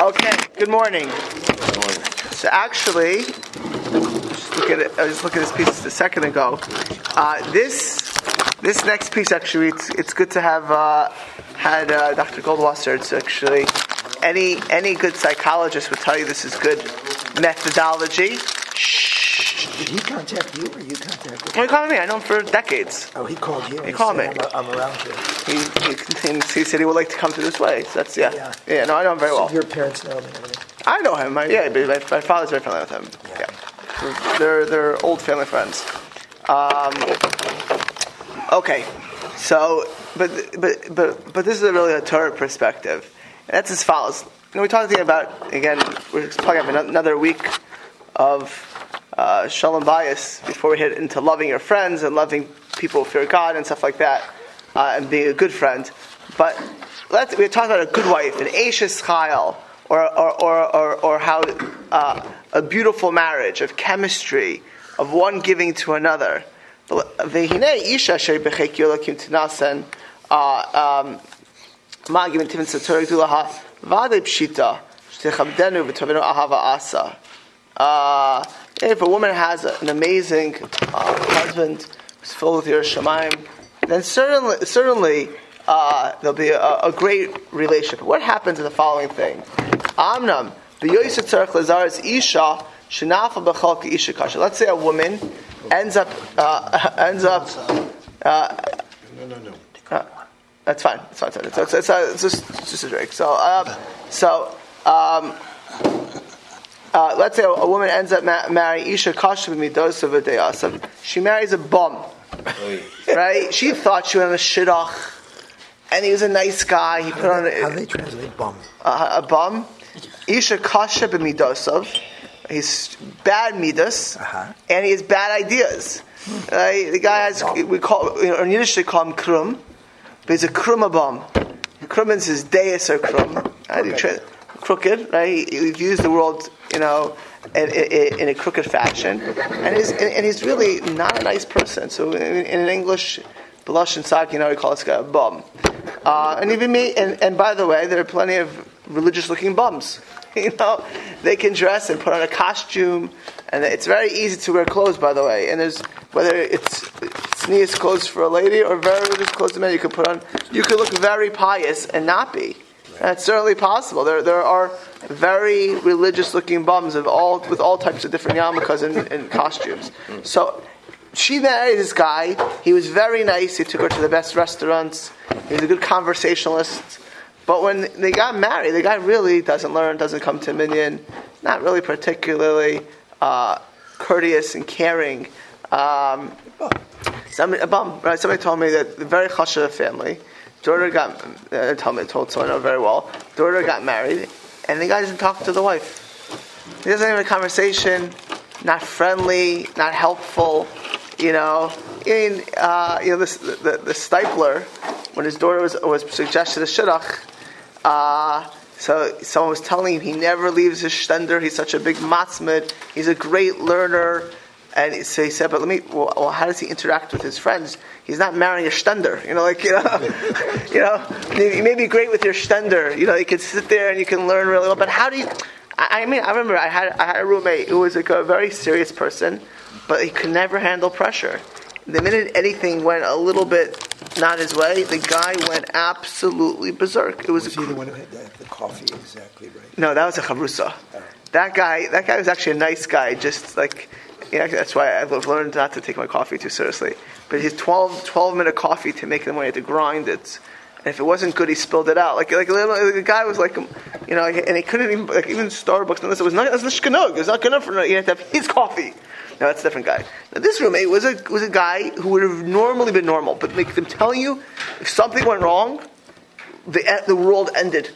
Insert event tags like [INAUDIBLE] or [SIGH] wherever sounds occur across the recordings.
Okay, good morning. So actually, just look at it, I was looking at this piece a second ago. Uh, this this next piece actually, it's, it's good to have uh, had uh, Dr. Goldwasser. It's actually any any good psychologist would tell you this is good methodology. Did he contact you or you contacted him? He called me. I know him for decades. Oh, he called you. He called said, me. I'm, I'm around here. He, he, he said he would like to come to this way. So that's yeah. Yeah. Yeah, no, I know him very So well. your parents know him. I know him. I, yeah, my, my father's very friendly with him. Yeah, they're they're old family friends. Um, okay, so but but but but this is a really a Torah perspective, and that's as follows. You know, we talked about again. We're probably have another week of uh, shalom bayis before we hit into loving your friends and loving people who fear God and stuff like that, uh, and being a good friend. But let's, we talked about a good wife, an Eishes chayil, or, or, or, or, or how uh, a beautiful marriage of chemistry, of one giving to another. Uh, um, if a woman has an amazing uh, husband who's filled with yiras shamayim, then certainly, certainly uh, there'll be a, a great relationship. What happens in the following thing? Amnam, b'yoyset tzarech lazar's isha isha. Let's say a woman ends up uh, [LAUGHS] ends up. Uh, No, no, no. uh, that's fine. That's fine. It's, it's, it's, it's just, it's just a drink. So, um, so um, uh, let's say a, a woman ends up ma- marrying Isha Kasha b'midos of She marries a bum, right? She thought she was a shidduch, and he was a nice guy. He put on a, How a, they translate bum? a, a bum. Isha Kasha b'midosov. He's bad midas, Uh-huh. and he has bad ideas. Right? The guy has we call you know, in Yiddish they call him krum, but he's a krumma bum. Krum means his deus or krum. How do you tra- crooked, right? He, used the world, you know, in, in, in a crooked fashion, and he's and, he's really not a nice person. So in, in English, blush and sock, you know, we call this guy a bum. Uh, and even me, and, and by the way, there are plenty of religious-looking bums. [LAUGHS] You know, they can dress and put on a costume, and it's very easy to wear clothes. By the way, and there's whether it's sneeze clothes for a lady or very religious clothes for men, you can put on. You could look very pious and not be. That's certainly possible. There, there are very religious-looking bums of all with all types of different yarmulkes and, and costumes. So she married this guy. He was very nice. He took her to the best restaurants. He was a good conversationalist. But when they got married, the guy really doesn't learn, doesn't come to Minyan, not really particularly uh, courteous and caring. Um, somebody, a bum, right? somebody told me that the very chashuv family, daughter got, uh, me, told someone I know very well, daughter got married, and the guy doesn't talk to the wife. He doesn't have a conversation, not friendly, not helpful, you know. In, uh, you know, this, the, the, the Steipler, when his daughter was, was suggested a shidduch, uh, so someone was telling him he never leaves his shtender. He's such a big masmid. He's a great learner. And so he said, but let me, well, well, how does he interact with his friends? He's not marrying a shtender. You know, like, you know, [LAUGHS] you know, you may be great with your shtender. You know, you can sit there and you can learn really well. But how do you, I, I mean, I remember I had, I had a roommate who was like a very serious person, but he could never handle pressure. The minute anything went a little bit not his way, the guy went absolutely berserk. It was, Was he the one who had the, the coffee? Exactly right. no, that was a chavrusa. Oh. That guy, that guy was actually a nice guy. Just like, know, that's why I've learned not to take my coffee too seriously. But his 12, 12 minute coffee to make in the he had to grind it. And if it wasn't good, he spilled it out. Like, like, like the guy was like, you know, and he couldn't even, like, even Starbucks, unless it was not, it was not not good enough for, you had to have his coffee. No, that's a different guy. Now, this roommate was a, was a guy who would have normally been normal, but like, I'm telling you, if something went wrong, the, eh, the world ended.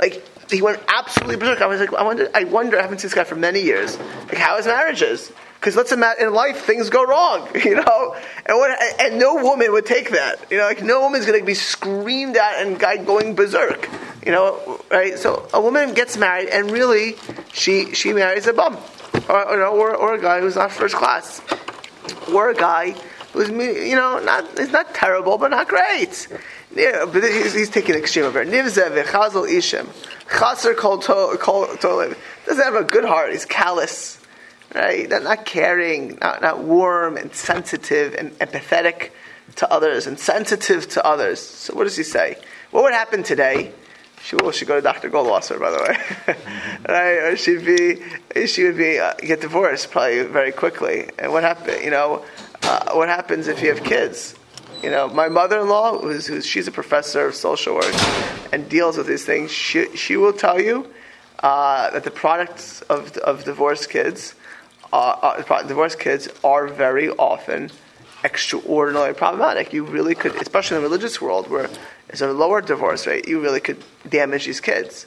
Like, he went absolutely berserk. I was like, I wonder, I wonder, I haven't seen this guy for many years, like how his marriage is. Because let's imagine in life things go wrong, [LAUGHS] you know, and what, and no woman would take that, you know, like no woman's going to be screamed at and guy going berserk, you know, right? So a woman gets married and really she she marries a bum, or know, or, or a guy who's not first class, or a guy who's you know not he's not terrible but not great, Yeah, but he's, he's taking an extreme over. Nivze v'chazal ishim. Chaser kol. Doesn't have a good heart. He's callous. Right? Not, not caring, not, not warm and sensitive and empathetic to others and sensitive to others. So what does he say? What would happen today? She will should go to Dr. Goldwasser, by the way. [LAUGHS] right? Or she'd be, she would be, uh, get divorced probably very quickly. And what happened, you know, uh, what happens if you have kids? You know, my mother-in-law, who's, who's, she's a professor of social work and deals with these things, she, she will tell you uh, that the products of, of divorced kids, uh, divorced kids are very often extraordinarily problematic. You really could, especially in the religious world where there's a lower divorce rate, you really could damage these kids,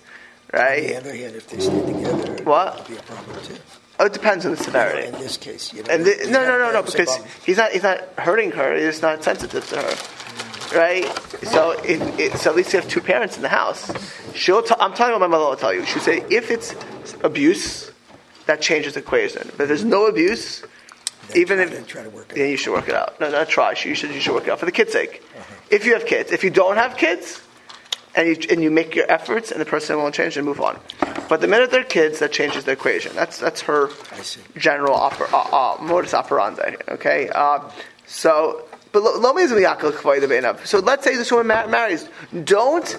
right? On the other hand, if they stay together, What? it'll be a problem too. Oh, it depends on the severity. In this case, you know. And the, no, no, no, no, because he's not he's not hurting her. He's just not sensitive to her, right? So, if, it, so at least you have two parents in the house. She'll. T- I'm telling you what my mother will tell you. She'll say if it's abuse, that changes the equation. But if there's no abuse, then even try if to- try to work it yeah, out. you should work it out. No, not try. You should you should work it out for the kids' sake. If you have kids, if you don't have kids, and you and you make your efforts, and the person won't change, and move on. But the minute they're kids, that changes the equation. That's that's her general oper, uh, uh, modus operandi. Okay, uh, so but lo lo means miyakal k'vay the beinav. So let's say this woman mar- marries. Don't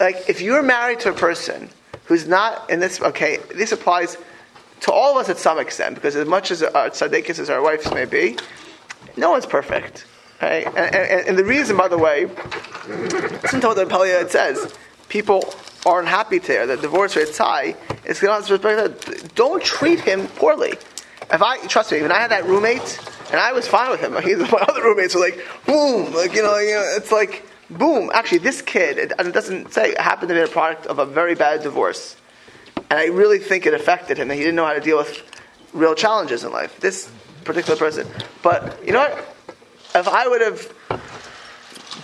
like if you're married to a person who's not in this. Okay, this applies to all of us at some extent because as much as our tzaddikas as our wives may be, no one's perfect. Right? And, and, and the reason, by the way, listen to what the Pelia says. People aren't happy there. The divorce rate's high. It's going to respect. That don't treat him poorly. If I trust me, when I had that roommate and I was fine with him, [LAUGHS] my other roommates were like, boom, like you know, you know, it's like boom. Actually, this kid, it, and it doesn't say, happened to be a product of a very bad divorce, and I really think it affected him. That he didn't know how to deal with real challenges in life. This particular person, but you know what? If I would have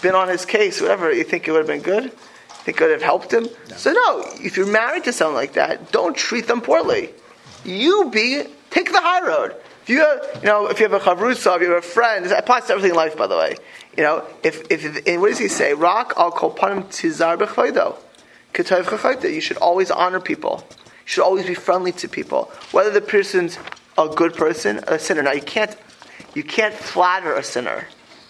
been on his case, whatever, you think it would have been good? Think it would have helped him? So no, if you're married to someone like that, don't treat them poorly. You be take the high road. If you have, you know, if you have a chavrusa, if you have a friend, this applies to everything in life, by the way. You know, if if what does he say? Rock al kol panim tizar b'chaydo. You should always honor people. You should always be friendly to people, whether the person's a good person a sinner. Now you can't you can't flatter a sinner,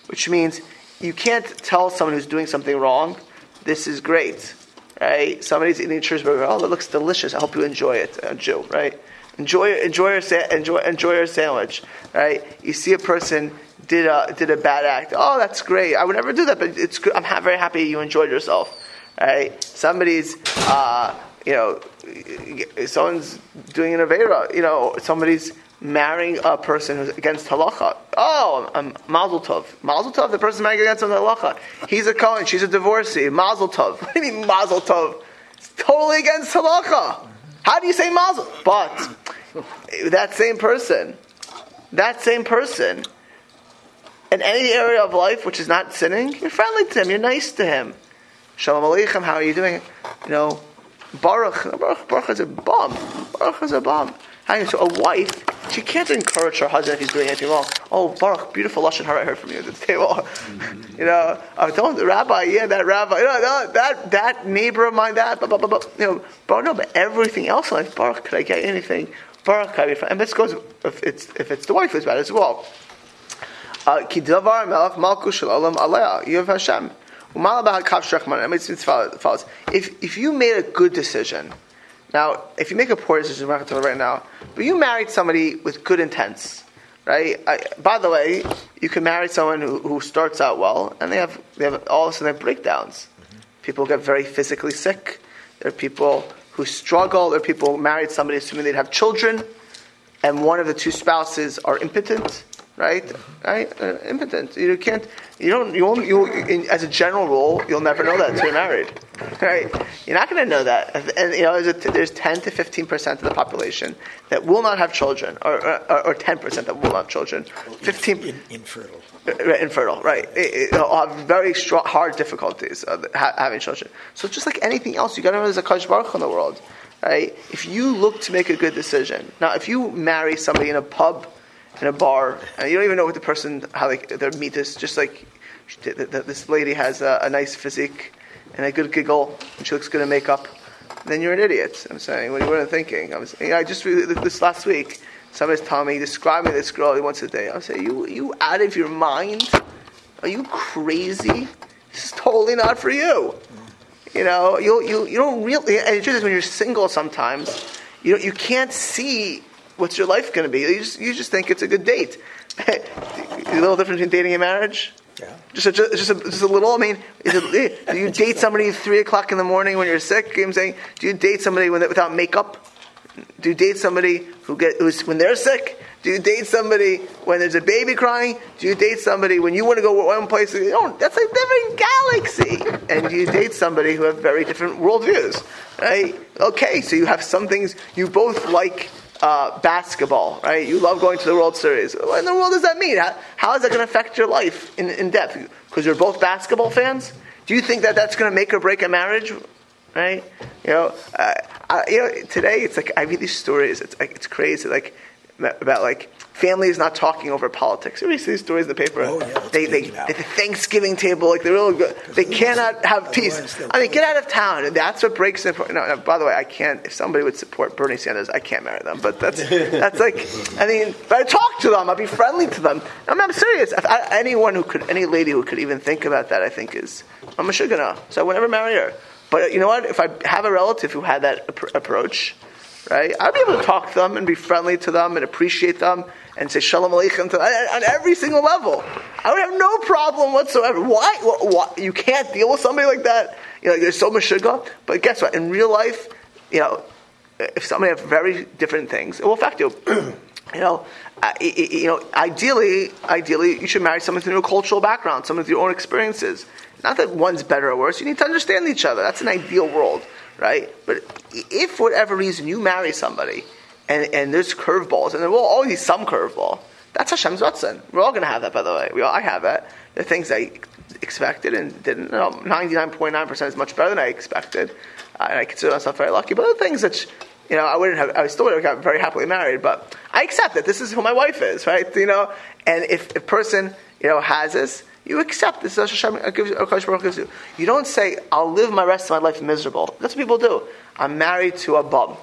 which means you can't tell someone who's doing something wrong, this is great, right? Somebody's eating a cheeseburger, oh, that looks delicious. I hope you enjoy it, a Jew, right? Enjoy, enjoy your, enjoy, enjoy your sandwich, right? You see a person did a did a bad act. Oh, that's great. I would never do that, but it's good. I'm ha- very happy you enjoyed yourself, right? Somebody's, uh, you know, someone's doing an avera. You know, somebody's marrying a person who's against halacha. Oh, um, mazel tov. Mazel tov, the person marrying against halacha. He's a Cohen, she's a divorcee. Mazel tov. [LAUGHS] What do you mean mazel tov? It's totally against halacha. How do you say mazel? But that same person, that same person, in any area of life which is not sinning, you're friendly to him, you're nice to him. Shalom Aleichem, how are you doing? You know, Baruch, Baruch, Baruch is a bomb. Baruch is a bomb. How- So a wife, she can't encourage her husband if he's doing anything wrong. Oh, Baruch, beautiful lashon hara I heard from you at the table. [LAUGHS] you know, oh, don't rabbi, yeah, that rabbi, you know, no, that that neighbor of mine, that, blah, blah, blah, blah. you know, Baruch, no, but everything else in life, Baruch, could I get anything? Baruch, could I be fine? And this goes if it's if it's the wife who's bad as well. Uh, Ki melech malku shel olam alea. You have Hashem. Follows. If if you made a good decision, now if you make a poor decision, right now. But you married somebody with good intents, right? I, by the way, you can marry someone who, who starts out well, and they have they have all of a sudden breakdowns. People get very physically sick. There are people who struggle. There are people who married somebody assuming they'd have children, and one of the two spouses are impotent, right? Right? Uh, impotent. You can't. You don't. You won't. You in, as a general rule, you'll never know that until you're married, right? You're not going to know that. And you know, there's, a, there's 10 to 15 percent of the population that will not have children, or or, or 10 percent that will not have children. 15 In, infertile. Right, infertile, right? It, it, very strong, hard difficulties having children. So just like anything else, you got to know there's a Kadosh Baruch in the world, right? If you look to make a good decision, now if you marry somebody in a pub, in a bar, and you don't even know what the person how they, their meat is, just like this lady has a, a nice physique and a good giggle, and she looks good in makeup, then you're an idiot. I'm saying, what you thinking? I was, you know, I just read this last week, somebody's telling me, describe me this girl once a day. I say, you, you out of your mind? Are you crazy? This is totally not for you. You know, you you you don't really. And it's just when you're single, sometimes you you can't see what's your life going to be. You just you just think it's a good date. [LAUGHS] a little difference between dating and marriage. Yeah. Just a, just, a, just a little. I mean, it, eh, do you [LAUGHS] date somebody at three o'clock in the morning when you're sick? I'm saying, do you date somebody when, without makeup? Do you date somebody who get who's when they're sick? Do you date somebody when there's a baby crying? Do you date somebody when you want to go one place? Oh, that's a different galaxy. And do you date somebody who have very different worldviews? Right? Okay, so you have some things you both like uh, basketball, right? You love going to the World Series. What in the world does that mean? How, how is that going to affect your life in, in depth? Because you're both basketball fans? Do you think that that's going to make or break a marriage? Right? You know, uh, I, you know, today it's like I read these stories. It's like it's crazy. Like about like families not talking over politics. You see these stories in the paper. Oh, yeah, they, they, they, the Thanksgiving table, like they're real good. They cannot have peace. I mean, get out of town. And That's what breaks it. No, no, by the way, I can't. If somebody would support Bernie Sanders, I can't marry them. But that's [LAUGHS] that's like. I mean, but I talk to them. I'll be friendly to them. I mean, I'm serious. I, anyone who could, any lady who could even think about that, I think is I'm a shugana. So I would never marry her. But you know what? If I have a relative who had that ap- approach, right? I'd be able to talk to them and be friendly to them and appreciate them and say shalom aleichem on every single level. I would have no problem whatsoever. Why? why? You can't deal with somebody like that. You know, there's so much sugar. But guess what? In real life, you know, if somebody has very different things, it will affect you. [CLEARS THROAT] you know, uh, you know, ideally, ideally, you should marry someone with your cultural background, someone with your own experiences. Not that one's better or worse. You need to understand each other. That's an ideal world, right? But if for whatever reason you marry somebody and, and there's curveballs, and there will always be some curveball. That's Hashem's ratzon. We're all going to have that, by the way. We all, I have it. The things I expected and didn't. Point nine percent is much better than I expected, uh, and I consider myself very lucky. But other things that you know, I wouldn't have. I still would have gotten very happily married, but I accept that this is who my wife is, right? You know, and if a person you know has this, you accept this. Hashem gives you. You don't say, "I'll live my rest of my life miserable." That's what people do. I'm married to a bum.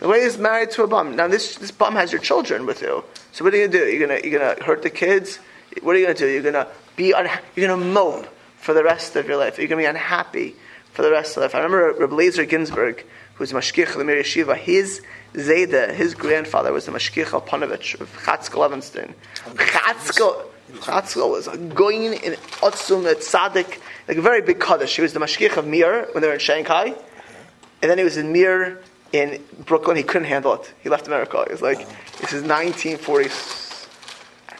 The way is married to a bum. Now this this bum has your children with you. So what are you gonna do? You're gonna you're gonna hurt the kids. What are you gonna do? You're gonna be un- you're gonna moan for the rest of your life. You're gonna be unhappy for the rest of your life. I remember Rabbi Lezer Ginsburg, who's mashgiach of the Mir Yeshiva. His Zayda, his grandfather was the mashgiach of Ponevezh of Chatzkel Levenstein. Chatzkel. Chatzkel was a goyin in Otzum Tzaddik, like a very big kaddish. He was the mashgiach of Mir when they were in Shanghai, and then he was in Mir in Brooklyn. He couldn't handle it. He left America. He was like, this is 1940.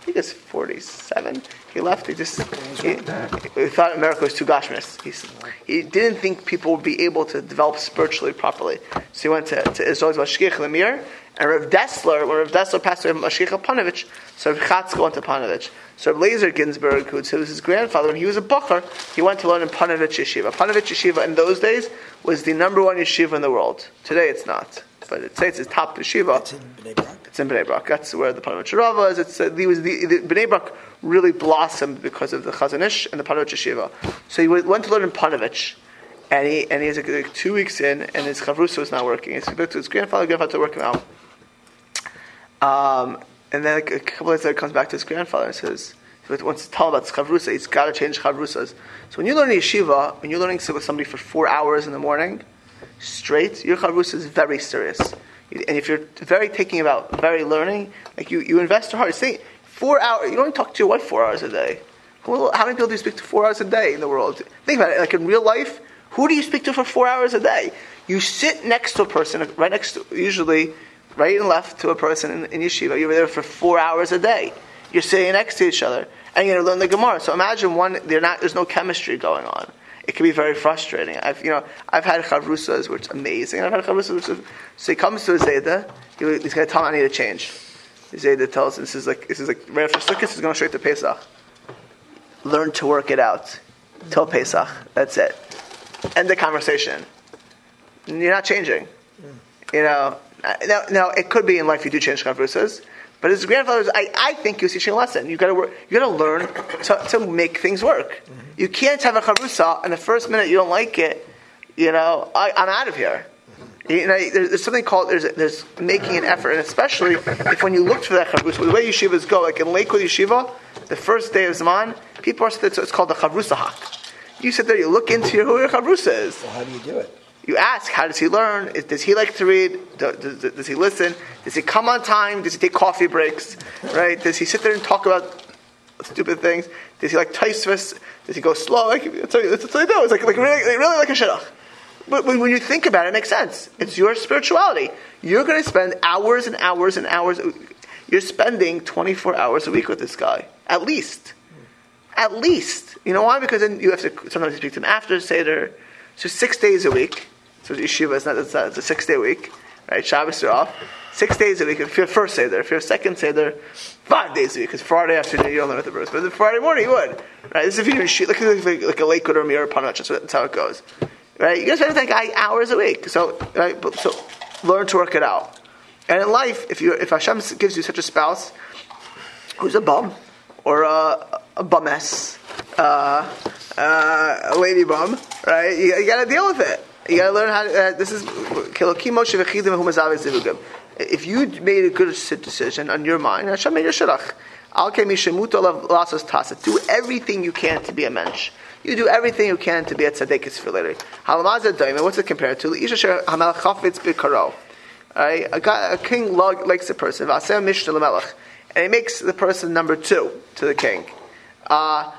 I think it's 47. He left. He just he, he thought America was too gashmis. He, he didn't think people would be able to develop spiritually properly. So he went to, to Israel's Mashgiach Lemir, and Rav Dessler, when Rav Dessler passed away, Mashgiach Ponevezh, so Rav Chatzkel went to Ponevezh. So Rav Lezer Ginsburg, who was his grandfather, when he was a Bucher, he went to learn in Ponevezh Yeshiva. Ponevezh Yeshiva in those days was the number one yeshiva in the world. Today it's not. But it says it's top yeshiva. It's in Bnei Brak. It's in Bnei Brak. That's where the Ponevezh Rava is. It's, uh, he was the, the, Bnei Brak really blossomed because of the Chazon Ish and the Ponevezh Yeshiva. So he went to learn in Ponevezh. And he and he's like, like two weeks in, and his chavrusa was not working. He's back to his grandfather. Grandfather to work him out. Um, and then like, a couple days later, comes back to his grandfather and says, he wants to tell about his chavrusa. He's got to change chavrusas. So when you learn yeshiva, when you're learning with somebody for four hours in the morning, straight, your chavrusa is very serious. And if you're very taking about very learning, like you, you invest your heart. Say four hours. You don't talk to your wife four hours a day. Well, how many people do you speak to four hours a day in the world? Think about it. Like in real life, who do you speak to for four hours a day? You sit next to a person, right next to, usually right and left to a person in, in yeshiva. You're there for four hours a day. You're sitting next to each other, and you're going to learn the Gemara. So imagine one. Not. There's no chemistry going on. [LAUGHS] It can be very frustrating. I've you know I've had chavrusas which are amazing. I've had chavrusas which are, so he comes to a zayda. He, he's going to tell me I need to change. The zayda tells him this is like this is like right after Sukkot. He's going straight to Pesach. Learn to work it out till Pesach. That's it. End the conversation. You're not changing. Mm. You know, now, now, it could be in life you do change chavrusas, But his grandfather I, I think he was teaching a lesson. You gotta work, you gotta learn to, to make things work. Mm-hmm. You can't have a charusa and the first minute you don't like it, you know, I, I'm out of here. You know, there's, there's something called there's there's making an effort, and especially if when you looked for that chavrusa, the way yeshivas go, like in Lakewood Yeshiva, the first day of Zman, people are so it's called the chavrusa hak. You sit there, you look into your, who your chavrusa is. So how do you do it? You ask, how does he learn? Does he like to read? Does, he listen? Does he come on time? Does he take coffee breaks? Right? Does he sit there and talk about stupid things? Does he like Taisvis? Does he go slow? Like, that's, what, that's what I do. It's like, like really, really like a shidduch. But when, when you think about it, it makes sense. It's your spirituality. You're going to spend hours and hours and hours. You're spending 24 hours a week with this guy, at least. At least. You know why? Because then you have to sometimes speak to him after Seder. So six days a week. So yeshiva is not, it's, not, it's a six day week. Right? Shabbos are off. Six days a week. If you're first Seder, if you're second Seder, five days a week. Because Friday afternoon you don't learn with the verse. But Friday morning you would. Right? This is if you're shoot, look at like, like a Lakewood or Mir Panach. That's, what- that's how it goes. Right? You guys spend like eight hours a week. So, right? But, so learn to work it out. And in life, if you if Hashem gives you such a spouse who's a bum or a, a bumess, uh, uh, a lady bum, right? You, you got to deal with it. You got to learn how. To, uh, this is. If you made a good decision on your mind, Hashem made your tasa. Do everything you can to be a mensch. You do everything you can to be a tzadekis for later. What's it compared to? Right? A, guy, a king likes a person. And he makes the person number two to the king. Uh,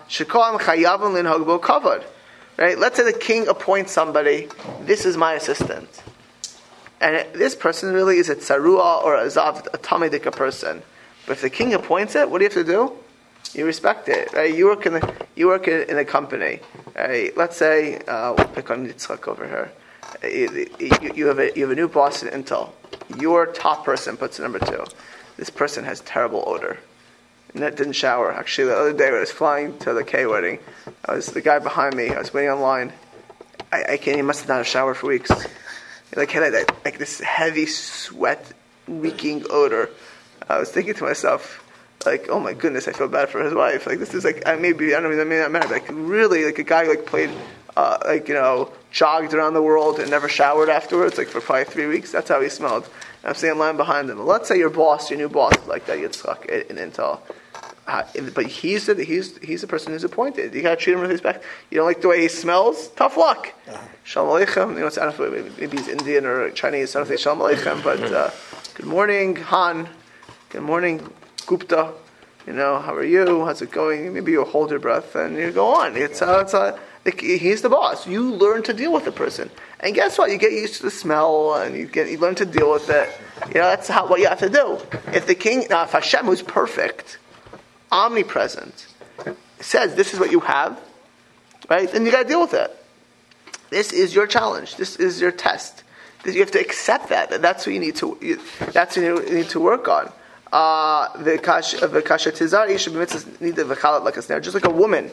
Right? Let's say the king appoints somebody. This is my assistant. And this person really is a tsarua or a zav, a tamidika person. But if the king appoints it, what do you have to do? You respect it, right? You work in the, you work in, in a company, right? Let's say uh, we'll pick on Yitzchak over here. Uh, You, you- you have a you have a new boss in Intel. Your top person puts number two. This person has terrible odor. Didn't shower. Actually, the other day when I was flying to the K wedding, I was the guy behind me. I was waiting online. I, I can't. He must have not have showered for weeks. Like had like this heavy sweat, reeking odor. I was thinking to myself, like, oh my goodness, I feel bad for his wife. Like this is like, I maybe I don't even I may not matter. Like really, like a guy like played, uh, like you know, jogged around the world and never showered afterwards, like for probably three weeks. That's how he smelled. I'm standing line behind him. Let's say your boss, your new boss, like that. Yitzchak in Intel. Uh, but he's the, he's he's the person who's appointed. You gotta treat him with respect. You don't like the way he smells? Tough luck. Shalom aleichem. You know, it's, I don't know if maybe he's Indian or Chinese. I don't think shalom aleichem. But uh, good morning, Han. Good morning, Gupta. You know, how are you? How's it going? Maybe you'll hold your breath and you go on. It's uh, it's uh, like, he's the boss. You learn to deal with the person, and guess what? You get used to the smell, and you get you learn to deal with it. You know, that's how what you have to do. If the king, now if Hashem, who's perfect, omnipresent, says this is what you have, right? Then you got to deal with it. This is your challenge. This is your test. You have to accept that. That's what you need to. That's what you need to work on. Uh, the kasha be mitzvahs need the like a snare. Just like a woman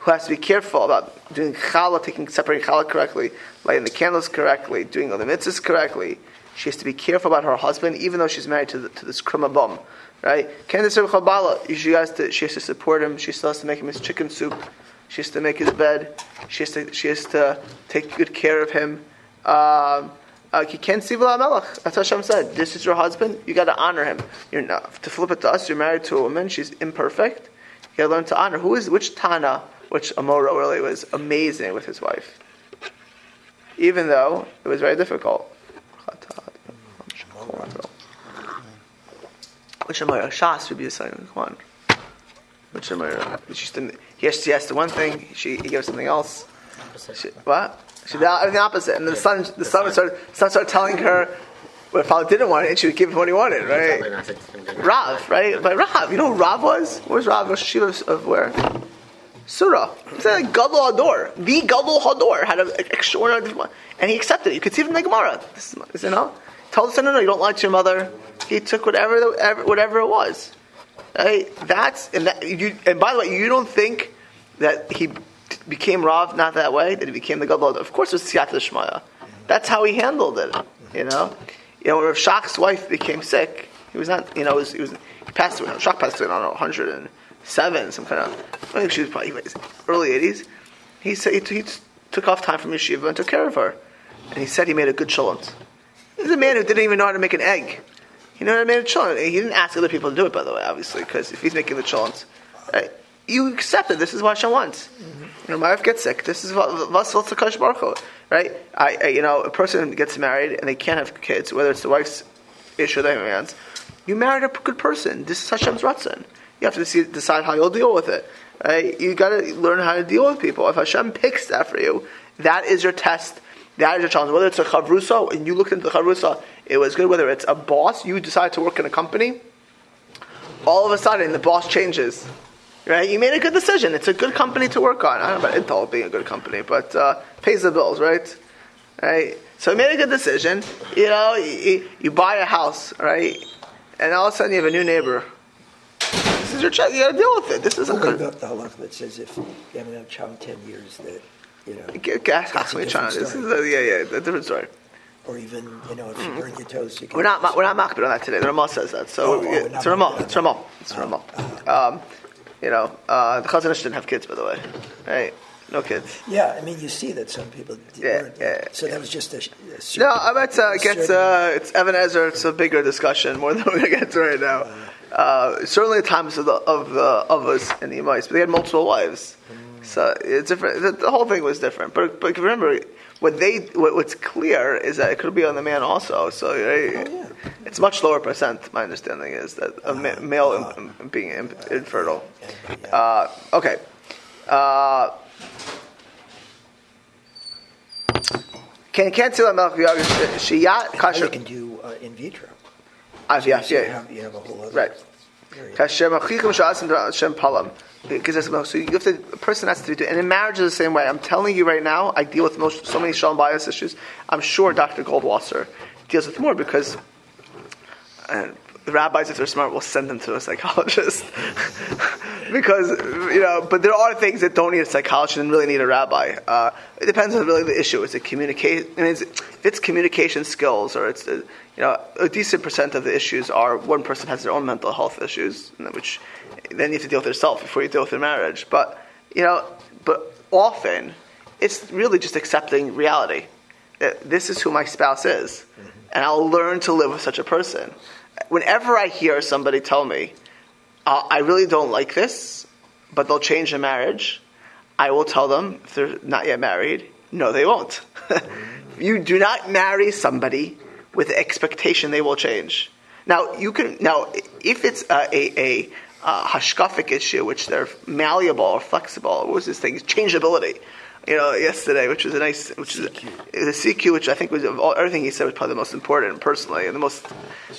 who has to be careful about doing challah, taking separating challah correctly, lighting the candles correctly, doing all the mitzvahs correctly. She has to be careful about her husband, even though she's married to, the, to this krumabum, right? Candace Chabala, she has to she has to support him. She still has to make him his chicken soup. She has to make his bed. She has to she has to take good care of him. Um, uh, you can't see. That's Hashem said. This is your husband. You got to honor him. You're not to flip it to us. You're married to a woman. She's imperfect. You got to learn to honor. Who is which Tana? Which Amora really was amazing with his wife, even though it was very difficult. Which Amora? Shas would be the second one. Which Amora? She didn't. He asked, she asked the one thing. She he gave something else. She, what? She did the opposite, and the son, the son started, son started telling her what father didn't want it, and she would give him what he wanted, right? Rav, right? But Rav, you know who Rav was? Where's Rav? Rosh Yeshiva of, of where? Sura. It's like Gadol Hador. The Gadol Hador had an extraordinary, one. and he accepted it. You could see it from the Gemara. This is, you know, told the son, no, no, you don't lie to your mother. He took whatever, the, whatever it was. Right? That's and that. You, and by the way, you don't think that he became Rav not that way, that he became the Gadol. Of course, it was Siyata. That's how he handled it. You know, you know, when Rav Shach's wife became sick, He was not, you know, he, was, he, was, he passed away. Shach passed away. I don't know, 107, some kind of. I think she was probably early 80s. He said he, he took off time from yeshiva and took care of her, and he said he made a good shalom. He's a man who didn't even know how to make an egg. You know what I mean? Shalom. He didn't ask other people to do it, by the way, obviously, because if he's making the shaloms, right, you accept it. This is what Hashem wants. Mm-hmm. You know, my wife gets sick. This is what what's what's the Kosh Baruch right? I, I, you know, a person gets married and they can't have kids, whether it's the wife's issue or the man's. You married a good person. This is Hashem's ratzon. You have to decide how you'll deal with it. Right? You got to learn how to deal with people. If Hashem picks that for you, that is your test. That is your challenge. Whether it's a chavrusa and you looked into the chavrusa, it was good. Whether it's a boss, you decide to work in a company. All of a sudden, the boss changes. Right? You made a good decision. It's a good company to work on. I don't know about Intel being a good company, but uh, pays the bills, right? Right? So you made a good decision. You know, you, you buy a house, right? And all of a sudden you have a new neighbor. This is your child. You got to deal with it. This isn't good. about the halacha that says if you haven't had a child in ten years, that you know. Ask, ask me, China. This is a, yeah, yeah, a different story. Or even, you know, if you burn your toes, you can. We're not, we're not makpid on that today. The Ramah says that. So oh, oh, it's Ramah. It's Ramah. It's Ramah. Um, you know, uh, the Chazon Ish didn't have kids, by the way. Right? No kids. Yeah, I mean, you see that some people. Yeah, yeah. So that was just a. a certain, no, I bet uh, it gets uh, it's Even HaEzer. It's a bigger discussion more [LAUGHS] than we're gonna get to right now. Uh, certainly, at times of the of the of us and the Imais, but they had multiple wives, mm. So it's different. The, the, whole thing was different. But but remember, what they what, what's clear is that it could be on the man also. So oh, yeah. it's much lower percent. My understanding is that a ma- male uh, being infertile. Uh, okay. Uh, can cancel a milk shiyat kasher? You can do uh, in vitro. IVF, so yeah, you yeah. Have, you have a whole other right. So you have to, a person has to do, and in marriage is the same way. I'm telling you right now, I deal with most, so many shalom bayis issues. I'm sure Dr. Goldwasser deals with more because uh, the rabbis, if they're smart, will send them to a psychologist [LAUGHS] because you know. But there are things that don't need a psychologist and really need a rabbi. Uh, it depends on really the issue. Is it communicate? I mean, if it's communication skills, or it's uh, you know a decent percent of the issues are one person has their own mental health issues, which then you have to deal with yourself before you deal with your marriage. But you know, but often it's really just accepting reality. That this is who my spouse is, and I'll learn to live with such a person. Whenever I hear somebody tell me, uh, "I really don't like this," but they'll change their marriage, I will tell them if they're not yet married, no, they won't. [LAUGHS] you do not marry somebody with the expectation they will change. Now you can now if it's a, a, a uh, hashkafic issue, which they're malleable or flexible. What was this thing? Changeability. You know, yesterday, which was a nice, which is the CQ, which I think was of all, everything he said was probably the most important personally and the most,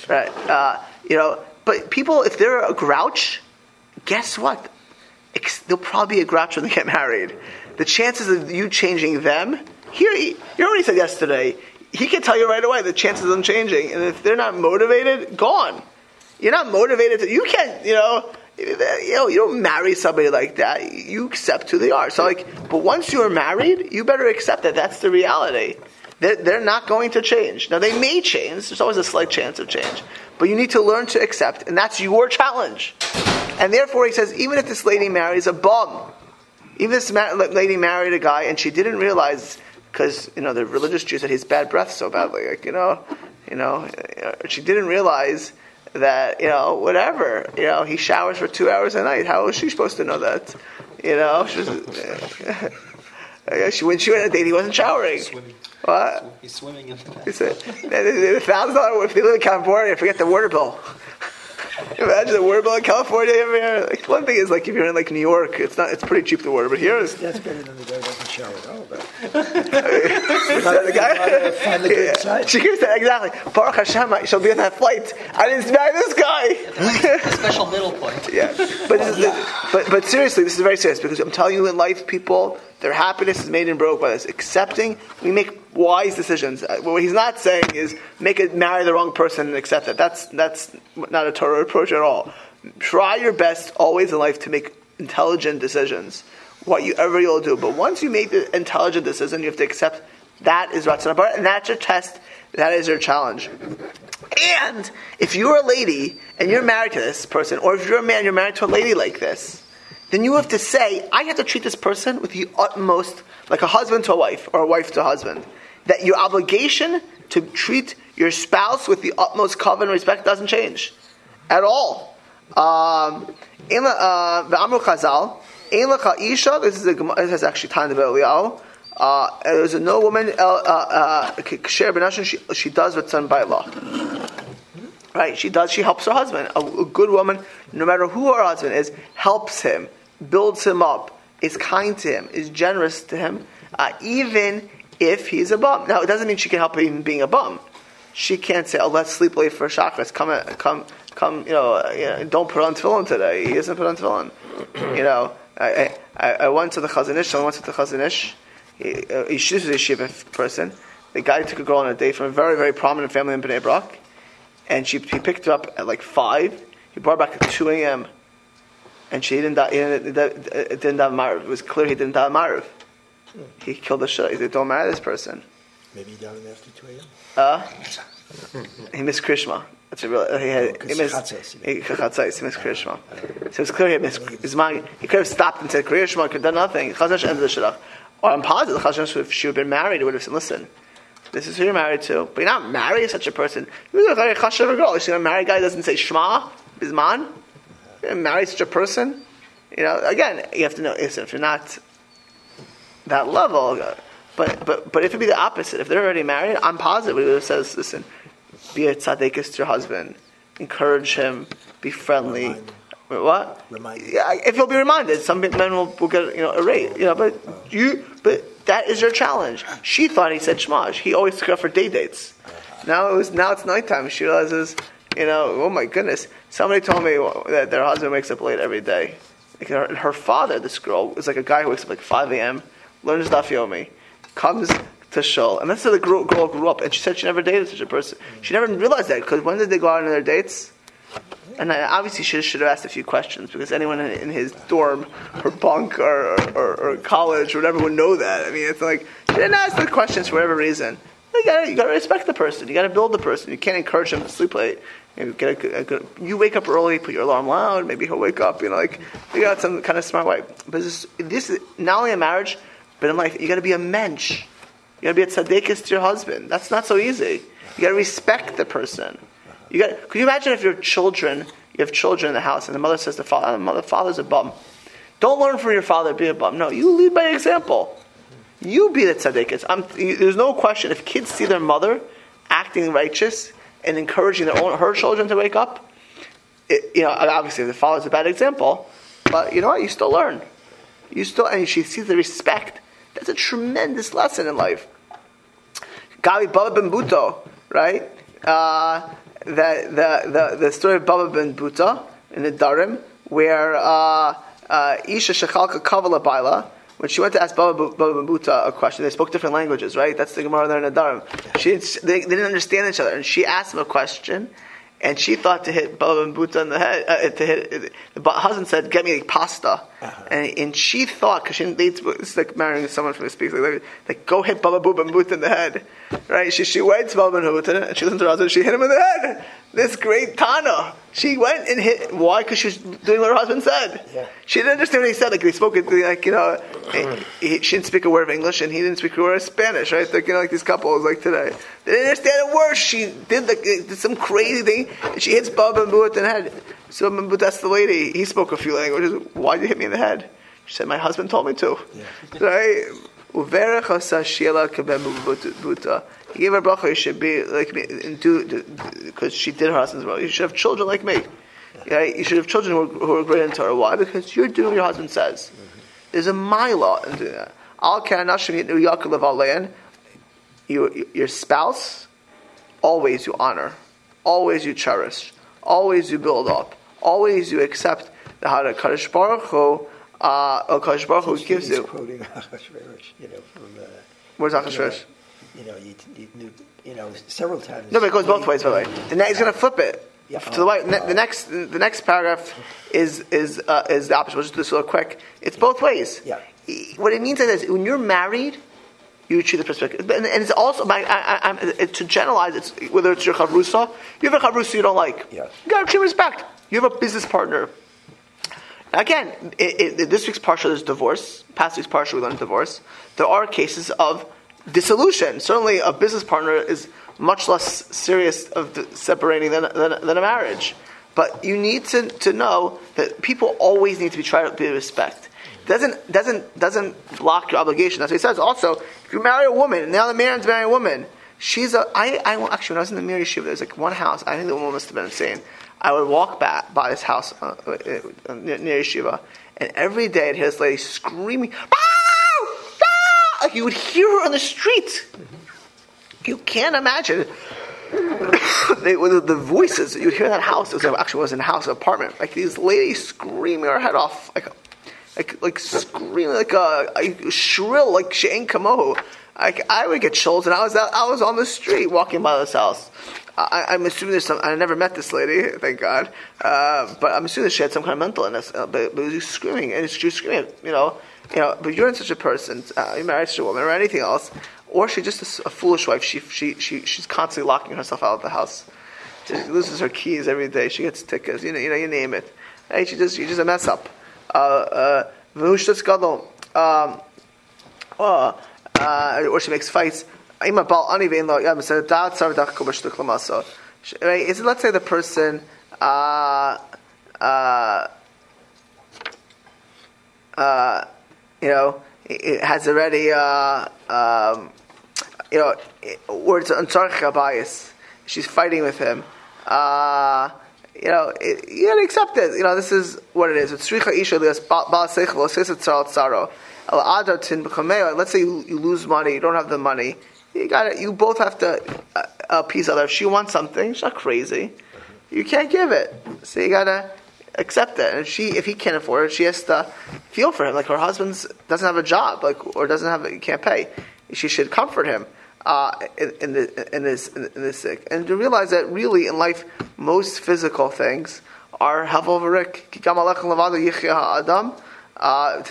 right? Uh, you know, but people, if they're a grouch, guess what? They'll probably be a grouch when they get married. The chances of you changing them, here, you already said yesterday, he can tell you right away the chances of them changing, and if they're not motivated, gone. You're not motivated to, you can't, you know, you know, you don't marry somebody like that. You accept who they are. So, like, but once you're married, you better accept that that's the reality. They're, they're not going to change. Now, they may change. There's always a slight chance of change. But you need to learn to accept, and that's your challenge. And therefore, he says, even if this lady marries a bum, even if this lady married a guy and she didn't realize, because, you know, the religious Jews had his bad breath so badly, like, you know, you know, uh, she didn't realize that you know whatever you know he showers for two hours a night. How was she supposed to know that? You know, she was, [LAUGHS] she, when she went on a date, he wasn't showering. Swimming. What? He's swimming in the bath. He said, thousand dollar if they live in California, forget the water bill. [LAUGHS] Imagine the water bill in California. Like, one thing is like if you're in like New York, it's not it's pretty cheap the water, but here is that's better than the guy doesn't shower at all. But the guy, find the good side. She hears that exactly. Baruch Hashem, she'll be on that flight. I didn't marry this guy. a special middle point. [LAUGHS] Yeah, but well, yeah. but but seriously, this is very serious because I'm telling you, in life, people their happiness is made and broke by this. Accepting, we make wise decisions. Uh, what he's not saying is make it marry the wrong person and accept that. That's that's not a Torah approach at all. Try your best always in life to make intelligent decisions. Whatever you'll do, but once you make the intelligent decision, you have to accept that is Ratzon and that's your test. That is your challenge. And if you're a lady and you're married to this person, or if you're a man, you're married to a lady like this, then you have to say, I have to treat this person with the utmost, like a husband to a wife, or a wife to a husband. That your obligation to treat your spouse with the utmost covenant respect doesn't change at all. Um, in uh, Chazal, Ein isha. This is a this is actually time to Eliyahu. Uh, there's a no woman uh, uh. She she does what's done by law. Right? She does. She helps her husband. A, a good woman, no matter who her husband is, helps him, builds him up, is kind to him, is generous to him, uh, even if he's a bum. Now, it doesn't mean she can help him even being a bum. She can't say, "Oh, let's sleep late for chakras. Come, uh, come, come. You know, uh, you know, don't put on tefillin today. He doesn't put on tefillin. you know, I, I, I went to the Chazon Ish. I went to the Chazon Ish. He, uh, he, a yeshiva person. The guy took a girl on a date from a very, very prominent family in Bnei Brak and she he picked her up at like five. He brought her back at two a.m. and she didn't die. Didn't, it didn't die married. It was clear he didn't die married. He killed the shit. He said, "Don't marry this person." Maybe he died after 2 a.m. Uh, he missed Krishma. That's a real. He had. Oh, he missed. Chatzos, you He, chatzos, he missed Krishma. So it's clear he missed mind. He could have stopped and said Krishma. Could have done nothing. Chazash ended the shidduch. Or I'm positive, Chazash, if she would have been married, he would have said, "Listen." This is who you're married to, but you're not married to such a person. You're a chashav girl. You see, a married guy doesn't say Shema, Bisman. You're married such a person. You know, again, you have to know listen, if you're not that level. But but but if it would be the opposite, if they're already married, I'm positive it says, listen, be a tzaddikus to your husband, encourage him, be friendly. Remind What? Remind. Yeah, if you'll be reminded, some men will, will get you know irate. You know, but you but that is your challenge. She thought he said shmash. He always took her for day dates. Now it was now it's nighttime. She realizes, you know, oh my goodness. Somebody told me that their husband wakes up late every day. Like her, her father, this girl, is like a guy who wakes up like 5 a.m., learns daf yomi, comes to shul, and that's how the girl, girl grew up. And she said she never dated such a person. She never realized that because when did they go out on their dates? And I obviously should, should have asked a few questions because anyone in, in his dorm or bunk or, or, or college or whatever would know that. I mean, it's like she didn't ask the questions for whatever reason. You gotta, you gotta respect the person. You gotta build the person. You can't encourage him to sleep late. You, get a, a good, you wake up early, put your alarm loud. Maybe he'll wake up. You know, like you got some kind of smart way. But this, this is not only in marriage, but in life. You gotta be a mensch. You gotta be a tzaddikus to your husband. That's not so easy. You gotta respect the person. You got. Could you imagine if your children, you have children in the house, and the mother says to father, uh, the mother, father's a bum. Don't learn from your father be a bum. No, you lead by example. You be the tzaddikus. I'm, there's no question. If kids see their mother acting righteous and encouraging their own her children to wake up, it, you know, obviously the father's a bad example, but you know what? You still learn. You still, and she sees the respect. That's a tremendous lesson in life. Gabi Baba ben Buto, right? Uh, the, the, the, the story of Baba ben Buta in Nedarim, where uh, uh, Isha Shechalka Kavala Baila, when she went to ask Baba, Baba Buta a question, they spoke different languages, right? That's the Gemara there in Nedarim. She, they, they didn't understand each other, and she asked him a question, and she thought to hit Baba ben Buta in the head, uh, to hit, the husband said, get me pasta. And, and she thought, because she didn't, it's like marrying someone from the speaks, like, like, go hit Baba Boo ben Buta in the head. Right? She, she went to Baba ben Buta, and she listened to her husband, she hit him in the head. This great Tana. She went and hit, why? Because she was doing what her husband said. Yeah. She didn't understand what he said. Like, they spoke, it, like, you know, he, he- she didn't speak a word of English, and he didn't speak a word of Spanish, right? Like, you know, like these couples, like today. They didn't understand a word. She did, like, did some crazy thing, and she hits Baba ben Buta in the head. So, Buta asked the lady, he spoke a few languages, why did you hit me in the head? She said, my husband told me to. Right? Uverech asa shiela kebem buta. He gave her bracha, you should be like me, because she did her husband's well. You should have children like me. Right? You should have children who are, who are great in Torah. Why? Because you're doing what your husband says. There's a mila in doing that. Al. You, your spouse, always you honor, always you cherish, always you build up, always you accept the the Kadosh Baruch Hu, uh, El Kadosh Baruch Hu gives He's you. quoting [LAUGHS] Achashverosh, you know, from, uh, Where's Achashverosh? you know, you, you, knew, you know, several times. No, but it goes both ways. By the way, the next, he's going to flip it Yeah. to the right. Ne- the next, the next paragraph is is uh, is the opposite. We'll just do this real quick. It's both ways. Yeah. What it means is when you're married, you treat the perspective. And, and it's also, my, I, I, I, to generalize, it's, whether it's your chavrusa, you have a chavrusa you don't like. Yes. You got to treat respect. You have a business partner. Again, it, it, this week's parsha is divorce. Past week's parsha we learned divorce. There are cases of dissolution. Certainly, a business partner is much less serious of separating than, than, than, a marriage. But you need to, to know that people always need to be tried be respect. Doesn't doesn't doesn't block your obligation. That's what he says. Also, if you marry a woman, and now the man's marrying a woman. She's a. I, I actually when I was in the Mir Yeshiva, there was like one house. I think the woman must have been insane. I would walk back by this house uh, uh, uh near, near Yeshiva, and every day I'd hear this lady screaming, like you would hear her on the street. You can't imagine. [COUGHS] they, the voices you'd hear that house. It was actually was in a house, an apartment. Like these ladies screaming her head off, like, like, like screaming like a, a shrill, like she ain't kamohu. Like I would get chills, and I was out, I was on the street walking by this house. I, am assuming there's some. I never met this lady, thank God. Uh, but I'm assuming she had some kind of mental illness. Uh, but, but she was screaming, and she was screaming. You know, you know. But you're not such a person. Uh, you're married to a woman or anything else, or she's just a, a, foolish wife. She, she, she, she's constantly locking herself out of the house. She loses her keys every day. She gets tickets. You know, you know, you name it. Hey, she just, she's just a mess up. Uh, uh, um, uh, uh, or she makes fights. Right? Let's say the person uh, uh, uh, you know has already um, you know words on bias. She's fighting with him. You know, it, you gotta accept it. You know, this is what it is. It's isha Let's say you, you lose money, you don't have the money. You got You both have to uh, appease other. If she wants something, she's not crazy. You can't give it, so you gotta accept it. And she, if he can't afford it, she has to feel for him. Like her husband doesn't have a job, like or doesn't have, can't pay. She should comfort him uh, in, in, the, in, this in, this sick, and to realize that really in life, most physical things are havel v'rik. Kikam alech levado yichya ha'adam. Uh,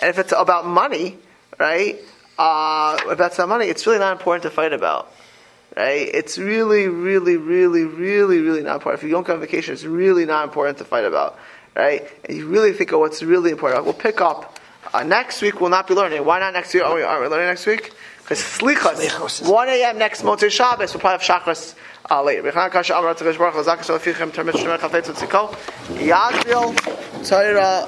and if it's about money, right? Uh, if that's not money, it's really not important to fight about. Right? It's really, really, really, really, really not important. If you don't go on vacation, it's really not important to fight about. Right? And you really think of what's really important. We'll pick up. Uh, next week we'll not be learning. Why not next week? Are we, are we learning next week? Because Slichas, 1 a.m. next Motzei Shabbos, we'll probably have Shachris uh, later. Yadil, Torah,